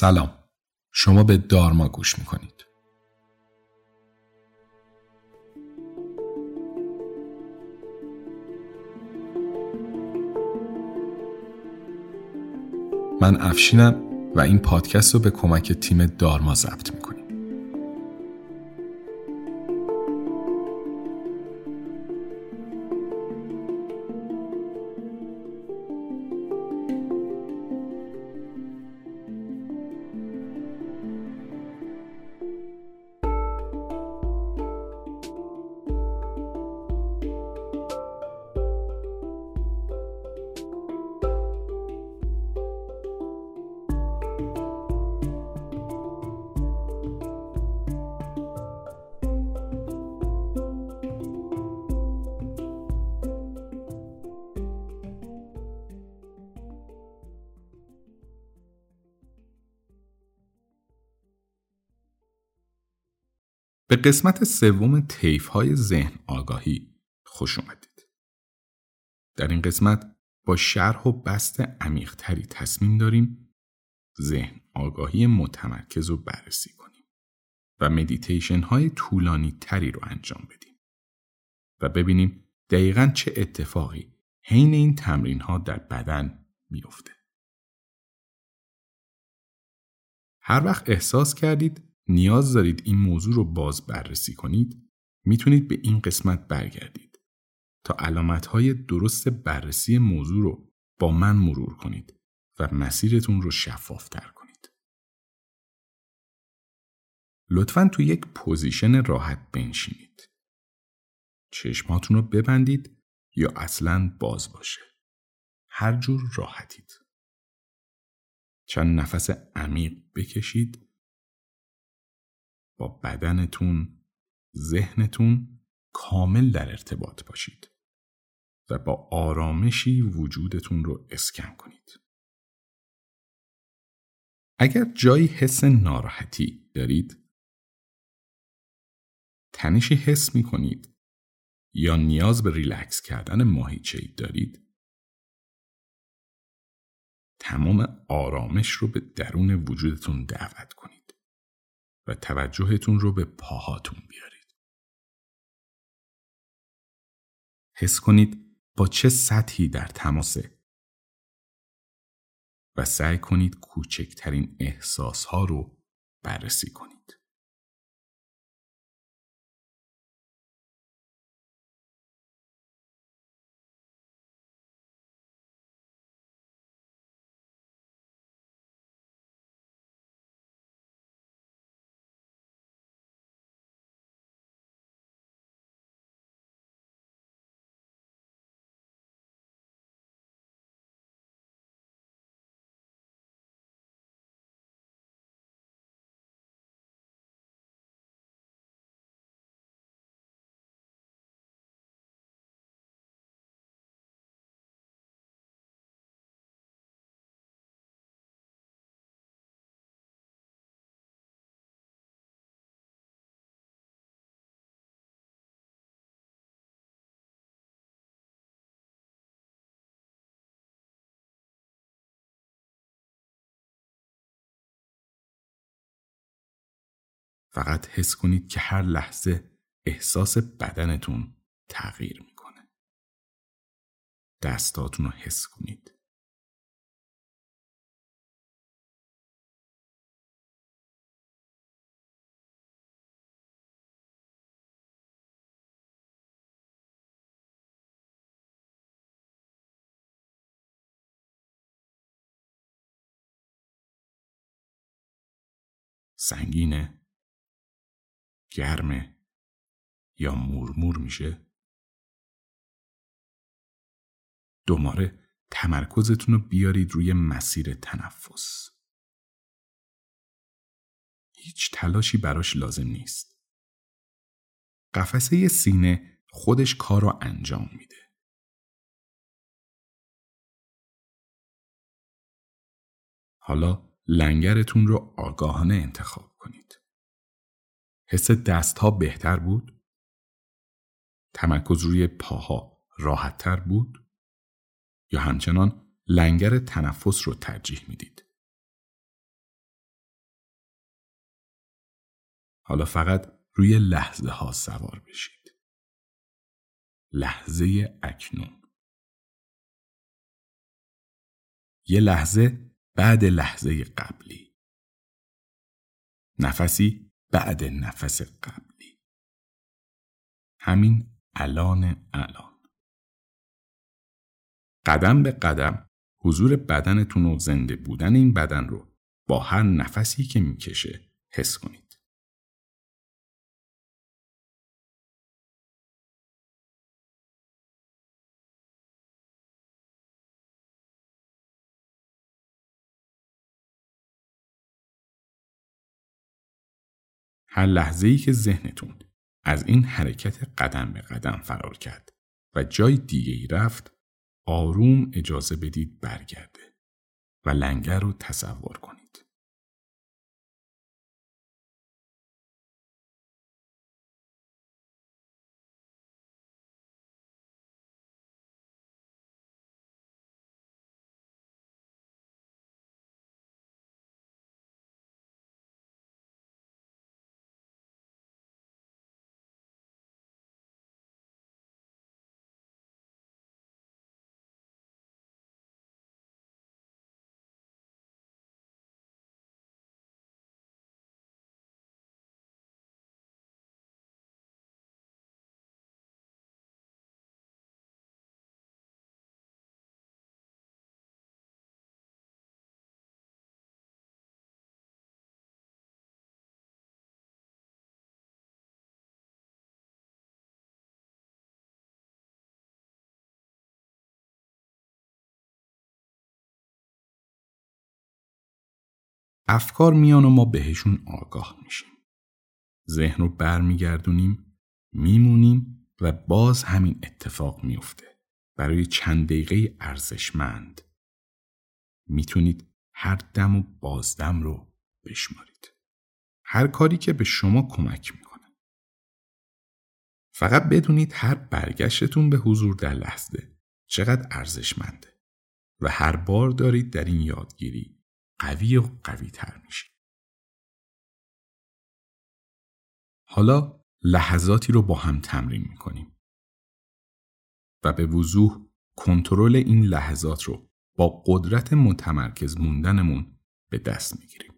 سلام. شما به دارما گوش می‌کنید. من افشینم و این پادکست رو به کمک تیم دارما ضبط می‌کنم به قسمت سوم طیف های ذهن آگاهی خوش اومدید. در این قسمت با شرح و بست عمیقتری تصمیم داریم ذهن آگاهی متمرکز رو بررسی کنیم و مدیتیشن های طولانی تری رو انجام بدیم و ببینیم دقیقا چه اتفاقی حین این تمرین ها در بدن میافته. هر وقت احساس کردید نیاز دارید این موضوع رو باز بررسی کنید می‌تونید به این قسمت برگردید تا علامتهای درست بررسی موضوع رو با من مرور کنید و مسیرتون رو شفافتر کنید. لطفا تو یک پوزیشن راحت بنشینید. چشماتون رو ببندید یا اصلا باز باشه. هر جور راحتید. چند نفس عمیق بکشید با بدنتون، ذهنتون کامل در ارتباط باشید و با آرامشی وجودتون رو اسکن کنید. اگر جایی حس ناراحتی دارید، تنشی حس می کنید یا نیاز به ریلکس کردن ماهیچه دارید، تمام آرامش رو به درون وجودتون دعوت کنید. و توجهتون رو به پاهاتون بیارید. حس کنید با چه سطحی در تماسه و سعی کنید کوچکترین احساس ها رو بررسی کنید. فقط حس کنید که هر لحظه احساس بدنتون تغییر می‌کنه. دستاتون رو حس کنید. سنگینه گرمه یا مورمور میشه؟ دوباره تمرکزتون رو بیارید روی مسیر تنفس. هیچ تلاشی براش لازم نیست. قفسه سینه خودش کار رو انجام میده. حالا لنگرتون رو آگاهانه انتخاب کنید. حس دستها بهتر بود؟ تمرکز روی پاها راحتتر بود؟ یا همچنان لنگر تنفس رو ترجیح می‌دید؟ حالا فقط روی لحظه ها سوار بشید. لحظه اکنون. یه لحظه بعد لحظه قبلی. نفسی بعد نفس قبلی. همین الان الان. قدم به قدم حضور بدنتون و زنده بودن این بدن رو با هر نفسی که می‌کشه حس کنید. هر لحظه ای که ذهنتون از این حرکت قدم به قدم فرار کرد و جای دیگه ای رفت آروم اجازه بدید برگرده و لنگر رو تصور کنید. افکار میان و ما بهشون آگاه میشیم. ذهن رو برمیگردونیم، میمونیم و باز همین اتفاق میفته. برای چند دقیقه ارزشمند. می‌تونید هر دم و بازدم رو بشمارید. هر کاری که به شما کمک می‌کنه. فقط بدونید هر برگشتتون به حضور در لحظه چقدر ارزشمنده و هر بار دارید در این یادگیری قوی و قوی تر میشه. حالا لحظاتی رو با هم تمرین می‌کنیم و به وضوح کنترل این لحظات رو با قدرت متمرکز موندنمون به دست می‌گیریم.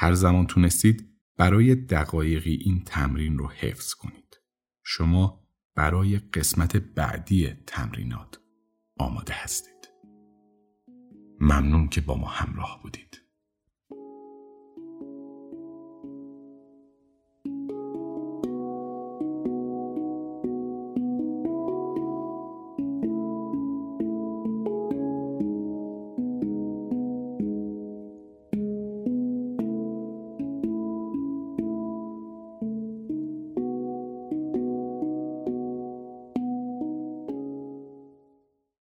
هر زمان تونستید برای دقایقی این تمرین رو حفظ کنید. شما برای قسمت بعدی تمرینات آماده هستید. ممنون که با ما همراه بودید.